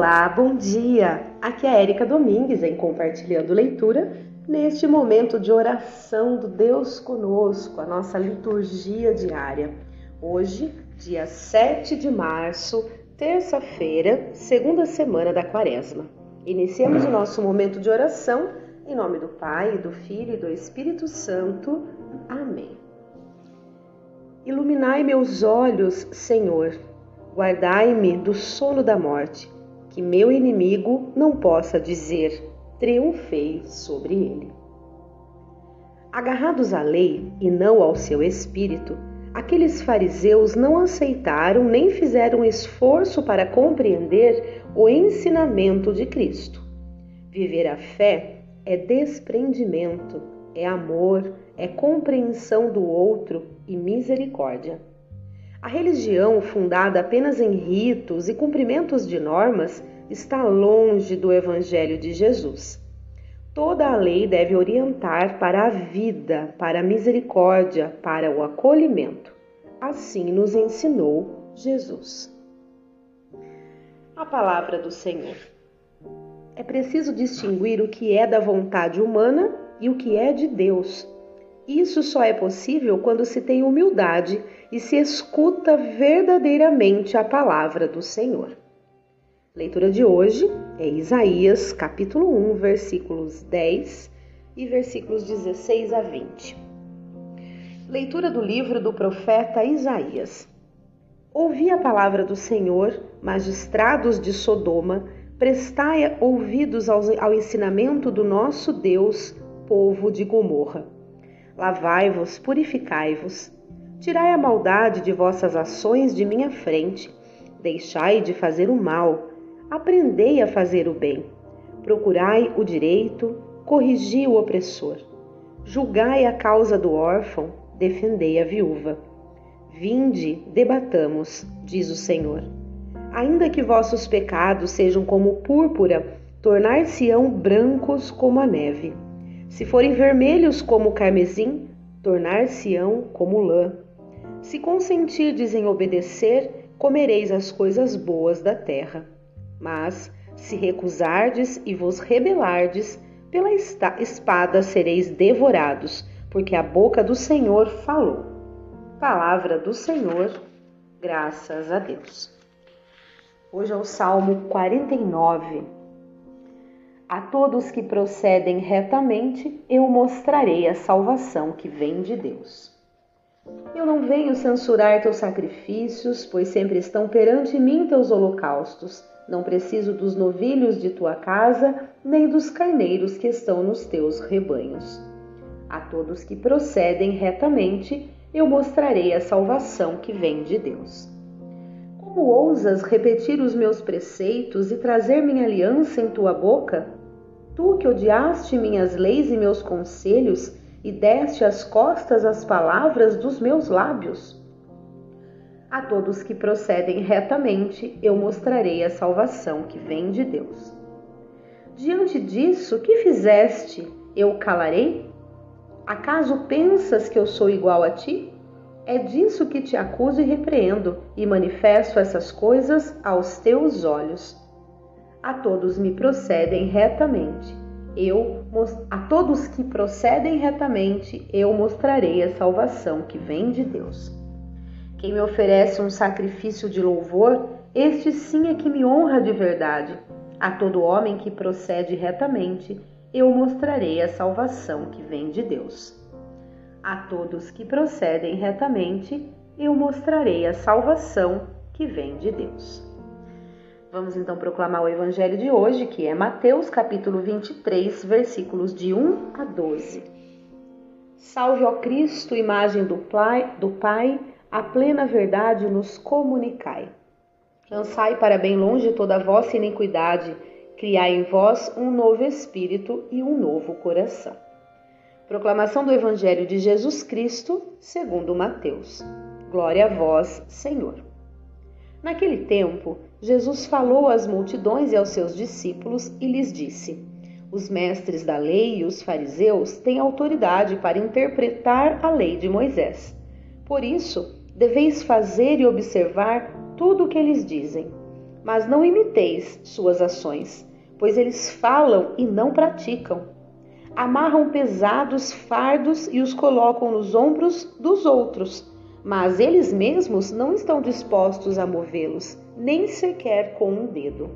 Olá, bom dia! Aqui é a Erika Domingues em Compartilhando Leitura, neste momento de oração do Deus conosco, a nossa liturgia diária. Hoje, dia 7 de março, terça-feira, segunda semana da quaresma. Iniciamos o nosso momento de oração em nome do Pai, do Filho e do Espírito Santo. Amém. Iluminai meus olhos, Senhor, guardai-me do sono da morte que meu inimigo não possa dizer: triunfei sobre ele. Agarrados à lei e não ao seu espírito, aqueles fariseus não aceitaram nem fizeram esforço para compreender o ensinamento de Cristo. Viver a fé é desprendimento, é amor, é compreensão do outro e misericórdia. A religião, fundada apenas em ritos e cumprimentos de normas, está longe do Evangelho de Jesus. Toda a lei deve orientar para a vida, para a misericórdia, para o acolhimento. Assim nos ensinou Jesus. A palavra do Senhor. É preciso distinguir o que é da vontade humana e o que é de Deus. Isso só é possível quando se tem humildade e se escuta verdadeiramente a palavra do Senhor. Leitura de hoje é Isaías, capítulo 1, versículos 10 e versículos 16 a 20. Leitura do livro do profeta Isaías. Ouvi a palavra do Senhor, magistrados de Sodoma, prestai ouvidos ao ensinamento do nosso Deus, povo de Gomorra. Lavai-vos, purificai-vos. Tirai a maldade de vossas ações de minha frente. Deixai de fazer o mal. Aprendei a fazer o bem. Procurai o direito, corrigi o opressor. Julgai a causa do órfão, defendei a viúva. Vinde, debatamos, diz o Senhor. Ainda que vossos pecados sejam como púrpura, tornar-se-ão brancos como a neve. Se forem vermelhos como o carmesim, tornar-se-ão como lã. Se consentirdes em obedecer, comereis as coisas boas da terra. Mas, se recusardes e vos rebelardes, pela espada sereis devorados, porque a boca do Senhor falou. Palavra do Senhor, graças a Deus. Hoje é o Salmo 49. A todos que procedem retamente, eu mostrarei a salvação que vem de Deus. Eu não venho censurar teus sacrifícios, pois sempre estão perante mim teus holocaustos. Não preciso dos novilhos de tua casa, nem dos carneiros que estão nos teus rebanhos. A todos que procedem retamente, eu mostrarei a salvação que vem de Deus. Como ousas repetir os meus preceitos e trazer minha aliança em tua boca? Tu que odiaste minhas leis e meus conselhos e deste as costas às palavras dos meus lábios. A todos que procedem retamente, eu mostrarei a salvação que vem de Deus. Diante disso, que fizeste? Eu calarei? Acaso pensas que eu sou igual a ti? É disso que te acuso e repreendo, e manifesto essas coisas aos teus olhos a todos me procedem retamente. Eu a todos que procedem retamente, eu mostrarei a salvação que vem de Deus. Quem me oferece um sacrifício de louvor, este sim é que me honra de verdade. A todo homem que procede retamente, eu mostrarei a salvação que vem de Deus. A todos que procedem retamente, eu mostrarei a salvação que vem de Deus. Vamos então proclamar o evangelho de hoje, que é Mateus capítulo 23, versículos de 1 a 12. Salve ó Cristo, imagem do Pai, do Pai, a plena verdade nos comunicai. Lançai para bem longe toda a vossa iniquidade, criai em vós um novo espírito e um novo coração. Proclamação do Evangelho de Jesus Cristo, segundo Mateus. Glória a vós, Senhor. Naquele tempo, Jesus falou às multidões e aos seus discípulos e lhes disse: Os mestres da lei e os fariseus têm autoridade para interpretar a lei de Moisés. Por isso, deveis fazer e observar tudo o que eles dizem. mas não imiteis suas ações, pois eles falam e não praticam. Amarram pesados fardos e os colocam nos ombros dos outros, mas eles mesmos não estão dispostos a movê-los, nem sequer com um dedo.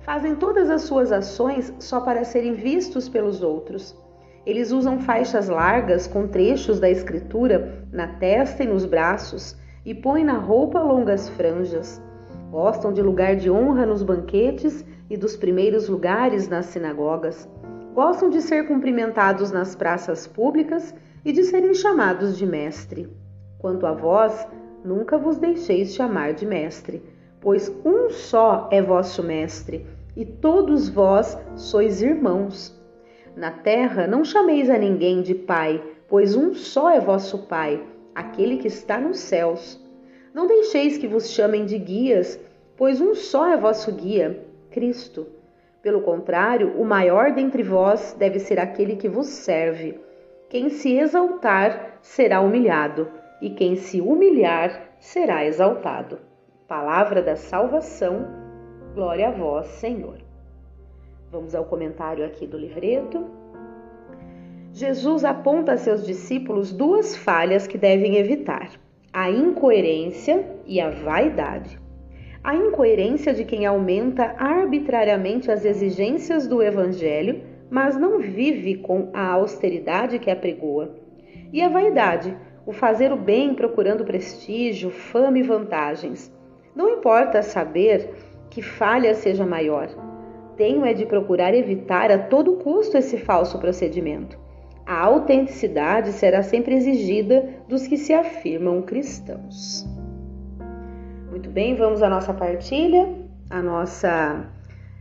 Fazem todas as suas ações só para serem vistos pelos outros. Eles usam faixas largas com trechos da escritura na testa e nos braços e põem na roupa longas franjas. Gostam de lugar de honra nos banquetes e dos primeiros lugares nas sinagogas. Gostam de ser cumprimentados nas praças públicas e de serem chamados de mestre. Quanto a vós, nunca vos deixeis chamar de mestre, pois um só é vosso mestre, e todos vós sois irmãos. Na terra não chameis a ninguém de pai, pois um só é vosso pai, aquele que está nos céus. Não deixeis que vos chamem de guias, pois um só é vosso guia, Cristo. Pelo contrário, o maior dentre vós deve ser aquele que vos serve. Quem se exaltar será humilhado, e quem se humilhar será exaltado. Palavra da salvação, glória a vós, Senhor. Vamos ao comentário aqui do livreto. Jesus aponta a seus discípulos duas falhas que devem evitar a incoerência e a vaidade. A incoerência de quem aumenta arbitrariamente as exigências do Evangelho, mas não vive com a austeridade que apregoa. E a vaidade, o fazer o bem procurando prestígio, fama e vantagens. Não importa saber que falha seja maior, tenho é de procurar evitar a todo custo esse falso procedimento. A autenticidade será sempre exigida dos que se afirmam cristãos. Muito bem, vamos à nossa partilha, a nossa,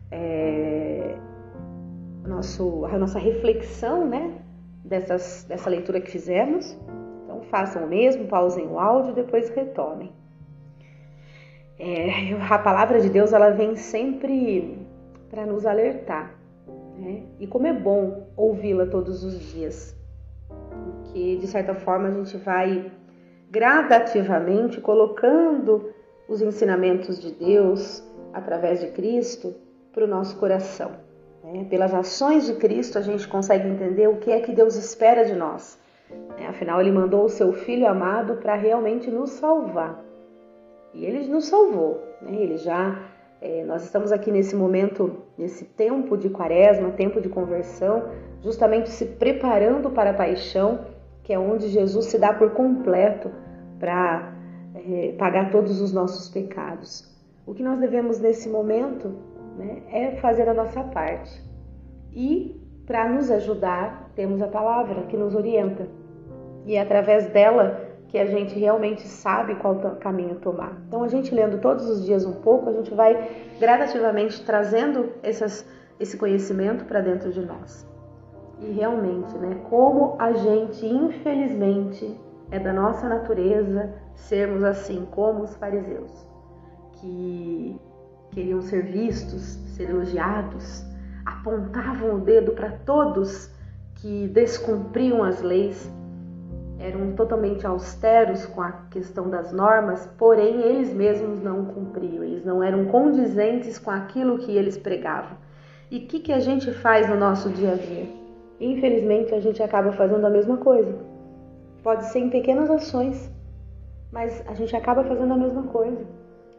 é, nosso, a nossa reflexão né, dessas, dessa leitura que fizemos. Então façam o mesmo, pausem o áudio e depois retomem. É, a palavra de Deus ela vem sempre para nos alertar né? E como é bom ouvi-la todos os dias, porque de certa forma a gente vai gradativamente colocando os ensinamentos de Deus através de Cristo para o nosso coração. Né? Pelas ações de Cristo a gente consegue entender o que é que Deus espera de nós. Né? Afinal, Ele mandou o Seu Filho amado para realmente nos salvar. E Ele nos salvou. Né? Ele já é, nós estamos aqui nesse momento, nesse tempo de quaresma, tempo de conversão, justamente se preparando para a paixão, que é onde Jesus se dá por completo para é, pagar todos os nossos pecados. O que nós devemos nesse momento né, é fazer a nossa parte. E para nos ajudar, temos a palavra que nos orienta. E é através dela que a gente realmente sabe qual caminho tomar. Então, a gente lendo todos os dias um pouco, a gente vai gradativamente trazendo essas, esse conhecimento para dentro de nós. E realmente, né, como a gente, infelizmente, é da nossa natureza sermos assim, como os fariseus, que queriam ser vistos, ser elogiados, apontavam o dedo para todos que descumpriam as leis eram totalmente austeros com a questão das normas, porém eles mesmos não cumpriam, eles não eram condizentes com aquilo que eles pregavam. E o que, que a gente faz no nosso dia a dia? Infelizmente, a gente acaba fazendo a mesma coisa. Pode ser em pequenas ações, mas a gente acaba fazendo a mesma coisa.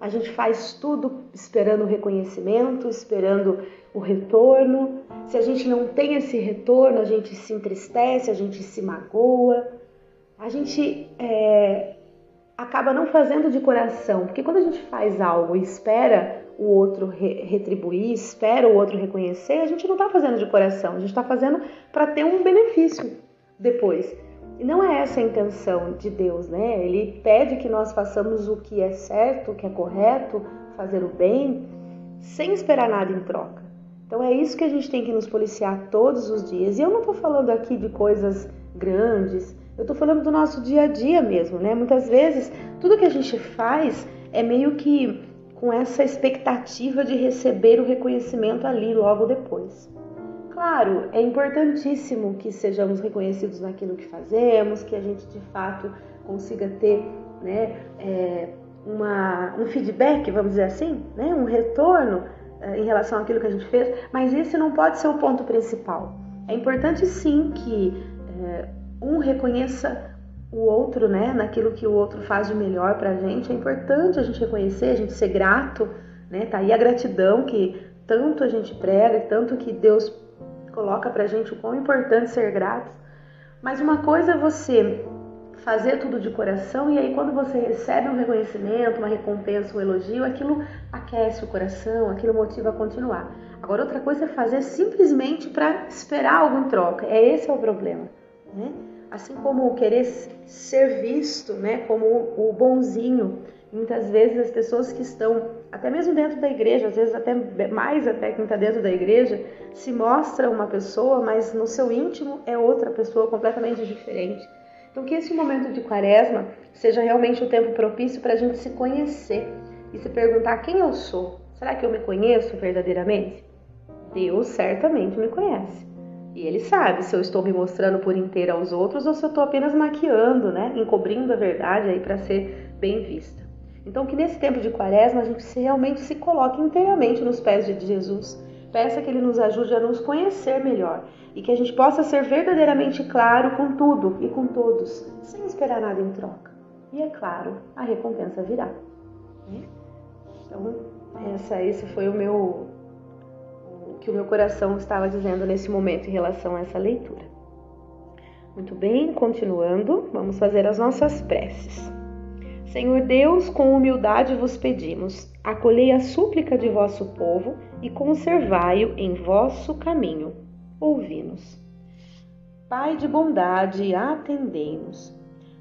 A gente faz tudo esperando o reconhecimento, esperando o retorno. Se a gente não tem esse retorno, a gente se entristece, a gente se magoa, a gente é, acaba não fazendo de coração, porque quando a gente faz algo e espera o outro re retribuir, espera o outro reconhecer, a gente não está fazendo de coração, a gente está fazendo para ter um benefício depois. E não é essa a intenção de Deus, né? Ele pede que nós façamos o que é certo, o que é correto, fazer o bem, sem esperar nada em troca. Então é isso que a gente tem que nos policiar todos os dias. E eu não estou falando aqui de coisas grandes, eu estou falando do nosso dia a dia mesmo, né? Muitas vezes tudo que a gente faz é meio que com essa expectativa de receber o reconhecimento ali logo depois. Claro, é importantíssimo que sejamos reconhecidos naquilo que fazemos, que a gente de fato consiga ter né, é, uma, um feedback, vamos dizer assim, né? um retorno eh, em relação àquilo que a gente fez, mas esse não pode ser o ponto principal. É importante sim que é, um reconheça o outro, né, naquilo que o outro faz de melhor para a gente. É importante a gente reconhecer, a gente ser grato, né? Tá aí a gratidão que tanto a gente prega, tanto que Deus coloca para a gente o quão importante ser grato. Mas uma coisa é você fazer tudo de coração e aí quando você recebe um reconhecimento, uma recompensa, um elogio, aquilo aquece o coração, aquilo motiva a continuar. Agora outra coisa é fazer simplesmente para esperar algo em troca. É esse é o problema, né? Assim como querer ser visto, né, como o bonzinho. Muitas vezes as pessoas que estão até mesmo dentro da igreja, às vezes até mais até quem está dentro da igreja, se mostra uma pessoa, mas no seu íntimo é outra pessoa completamente diferente. Então, que esse momento de quaresma seja realmente o tempo propício para a gente se conhecer e se perguntar quem eu sou. Será que eu me conheço verdadeiramente? Deus certamente me conhece. E Ele sabe se eu estou me mostrando por inteira aos outros ou se eu estou apenas maquiando, né? encobrindo a verdade aí para ser bem vista. Então, que nesse tempo de quaresma a gente realmente se coloque inteiramente nos pés de Jesus. Peça que Ele nos ajude a nos conhecer melhor e que a gente possa ser verdadeiramente claro com tudo e com todos, sem esperar nada em troca. E é claro, a recompensa virá. Né? Então, essa, esse foi o meu que o meu coração estava dizendo nesse momento em relação a essa leitura. Muito bem, continuando, vamos fazer as nossas preces. Senhor Deus, com humildade vos pedimos, acolhei a súplica de vosso povo e conservai-o em vosso caminho ouvi-nos. Pai de bondade, atendei-nos.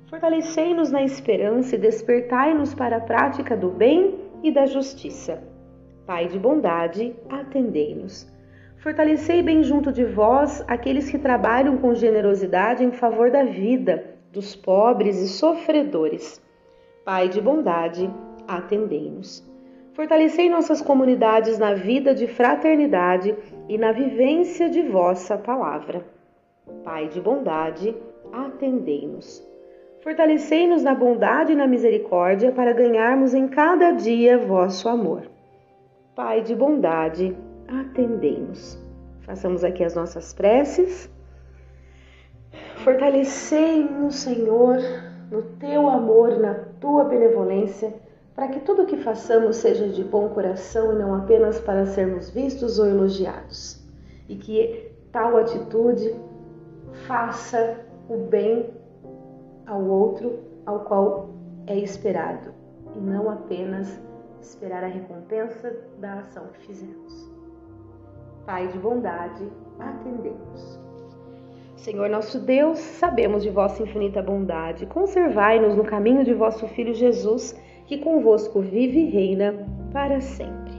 Fortalecei-nos na esperança e despertai-nos para a prática do bem e da justiça. Pai de bondade, atendei-nos. Fortalecei bem junto de vós aqueles que trabalham com generosidade em favor da vida, dos pobres e sofredores. Pai de bondade, atendei-nos. Fortalecei nossas comunidades na vida de fraternidade e na vivência de vossa palavra. Pai de bondade, atendei-nos. Fortalecei-nos na bondade e na misericórdia para ganharmos em cada dia vosso amor. Pai de bondade, atendei-nos. Façamos aqui as nossas preces. Fortalecei-nos, Senhor, no teu amor e na tua benevolência para que tudo o que façamos seja de bom coração e não apenas para sermos vistos ou elogiados, e que tal atitude faça o bem ao outro ao qual é esperado, e não apenas esperar a recompensa da ação que fizemos. Pai de bondade, atendemos. Senhor nosso Deus, sabemos de vossa infinita bondade, conservai-nos no caminho de vosso Filho Jesus que convosco vive e reina para sempre.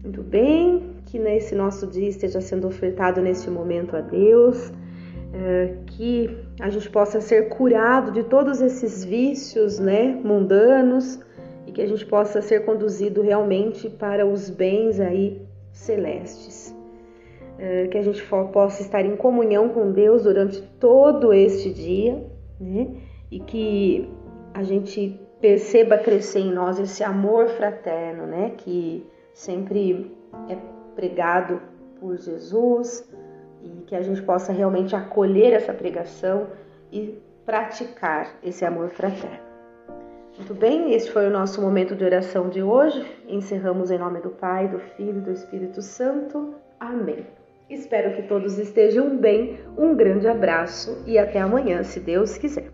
Muito bem, que nesse nosso dia esteja sendo ofertado neste momento a Deus, é, que a gente possa ser curado de todos esses vícios né, mundanos e que a gente possa ser conduzido realmente para os bens aí celestes. É, que a gente possa estar em comunhão com Deus durante todo este dia, né? E que a gente perceba crescer em nós esse amor fraterno, né, que sempre é pregado por Jesus e que a gente possa realmente acolher essa pregação e praticar esse amor fraterno. Muito bem, este foi o nosso momento de oração de hoje. Encerramos em nome do Pai, do Filho e do Espírito Santo. Amém. Espero que todos estejam bem. Um grande abraço e até amanhã, se Deus quiser.